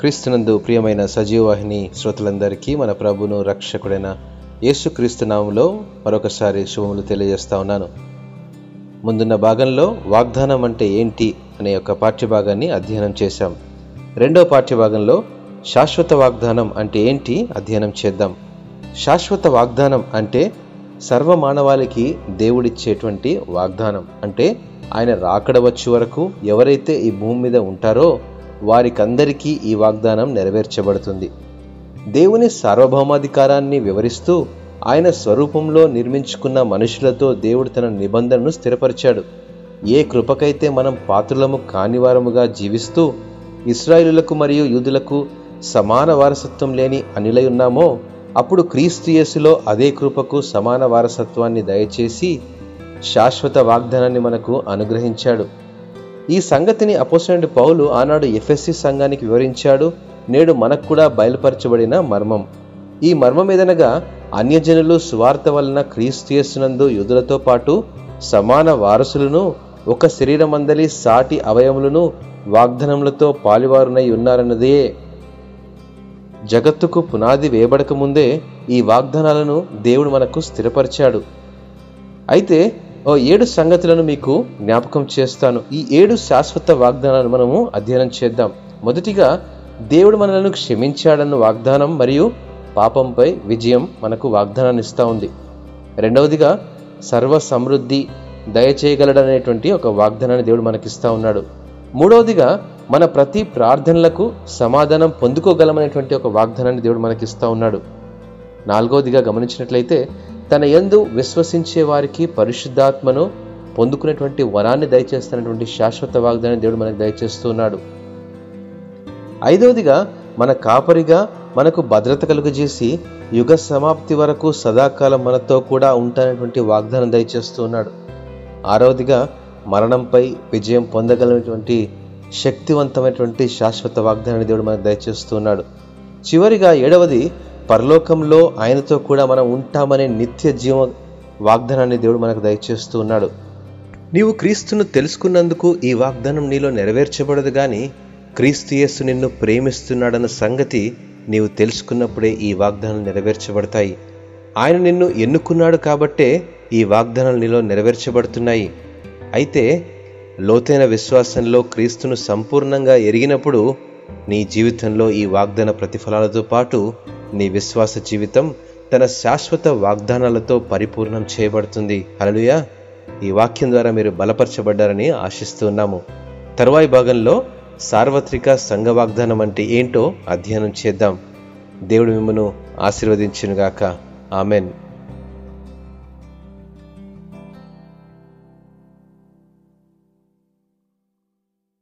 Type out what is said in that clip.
క్రీస్తునందు ప్రియమైన సజీవవాహిని శ్రోతలందరికీ మన ప్రభును రక్షకుడైన యేసుక్రీస్తు నామంలో మరొకసారి శుభములు తెలియజేస్తా ఉన్నాను. ముందున్న భాగంలో వాగ్దానం అంటే ఏంటి అనే యొక్క పాఠ్యభాగాన్ని అధ్యయనం చేశాం. రెండో పాఠ్యభాగంలో శాశ్వత వాగ్దానం అంటే ఏంటి అధ్యయనం చేద్దాం. శాశ్వత వాగ్దానం అంటే సర్వ మానవాళికి దేవుడిచ్చేటువంటి వాగ్దానం. అంటే ఆయన రాకడ వచ్చే వరకు ఎవరైతే ఈ భూమి మీద ఉంటారో వారికందరికీ ఈ వాగ్దానం నెరవేర్చబడుతుంది. దేవుని సార్వభౌమాధికారాన్ని వివరిస్తూ ఆయన స్వరూపంలో నిర్మించుకున్న మనుషులతో దేవుడు తన నిబంధనను స్థిరపరిచాడు. ఏ కృపకైతే మనం పాత్రులము కానివారముగా జీవిస్తూ ఇస్రాయిలులకు మరియు యూదులకు సమాన వారసత్వం లేని అనిలై ఉన్నామో అప్పుడు క్రీస్తు యేసులో అదే కృపకు సమాన వారసత్వాన్ని దయచేసి శాశ్వత వాగ్దానాన్ని మనకు అనుగ్రహించాడు. ఈ సంగతిని అపోసనుడి పౌలు ఆనాడు ఎఫ్ఎస్సి సంఘానికి వివరించాడు. నేడు మనకు కూడా బయలుపరచబడిన మర్మం. ఈ మర్మం ఏదనగా అన్యజనులు సువార్త వలన క్రీస్తు యేసునందు యుధులతో పాటు సమాన వారసులను ఒక శరీరమందలి సాటి అవయములను వాగ్దనములతో పాలివారునై ఉన్నారన్నదే. జగత్తుకు పునాది వేయబడక ముందే ఈ వాగ్దానాలను దేవుడు మనకు స్థిరపరిచాడు. అయితే ఏడు సంగతులను మీకు జ్ఞాపకం చేస్తాను. ఈ ఏడు శాశ్వత వాగ్దానాలను మనము అధ్యయనం చేద్దాం. మొదటిగా దేవుడు మనలను క్షమించాడన్న వాగ్దానం మరియు పాపంపై విజయం మనకు వాగ్దానాన్ని ఇస్తూ ఉంది. రెండవదిగా సర్వ సమృద్ధి దయచేయగలడనేటువంటి ఒక వాగ్దానాన్ని దేవుడు మనకిస్తూ ఉన్నాడు. మూడవదిగా మన ప్రతి ప్రార్థనలకు సమాధానం పొందుకోగలమనేటువంటి ఒక వాగ్దానాన్ని దేవుడు మనకిస్తూ ఉన్నాడు. నాలుగవదిగా గమనించినట్లయితే తన యందు విశ్వసించే వారికి పరిశుద్ధాత్మను పొందుకునేటువంటి వరాన్ని దయచేస్తున్నటువంటి శాశ్వత వాగ్దానాన్ని దేవుడు మనకు దయచేస్తున్నాడు. ఐదవదిగా మన కాపరిగా మనకు భద్రత కలుగజేసి యుగ సమాప్తి వరకు సదాకాలం మనతో కూడా ఉంటానటువంటి వాగ్దానం దయచేస్తూ ఉన్నాడు ఆరవదిగా మరణంపై విజయం పొందగలిగినటువంటి శక్తివంతమైనటువంటి శాశ్వత వాగ్దానాన్ని దేవుడు మనకు దయచేస్తున్నాడు. చివరిగా ఏడవది పరలోకంలో ఆయనతో కూడా మనం ఉంటామనే నిత్య జీవ వాగ్దానాన్ని దేవుడు మనకు దయచేస్తూ ఉన్నాడు. నీవు క్రీస్తును తెలుసుకున్నందుకు ఈ వాగ్దానం నీలో నెరవేర్చబడదు కానీ క్రీస్తు యేసు నిన్ను ప్రేమిస్తున్నాడన్న సంగతి నీవు తెలుసుకున్నప్పుడే ఈ వాగ్దానాలు నెరవేర్చబడతాయి. ఆయన నిన్ను ఎన్నుకున్నాడు కాబట్టే ఈ వాగ్దానాలు నీలో నెరవేర్చబడుతున్నాయి. అయితే లోతైన విశ్వాసంలో క్రీస్తును సంపూర్ణంగా ఎరిగినప్పుడు నీ జీవితంలో ఈ వాగ్దాన ప్రతిఫలాలతో పాటు నీ విశ్వాస జీవితం తన శాశ్వత వాగ్దానాలతో పరిపూర్ణం చేయబడుతుంది. అలలుయా ఈ వాక్యం ద్వారా మీరు బలపరచబడ్డారని ఆశిస్తున్నాము. తరువాయి భాగంలో సార్వత్రిక సంఘ వాగ్దానం అంటే ఏంటో అధ్యయనం చేద్దాం. దేవుడు మిమ్మను ఆశీర్వదించునుగాక. ఆమెన్.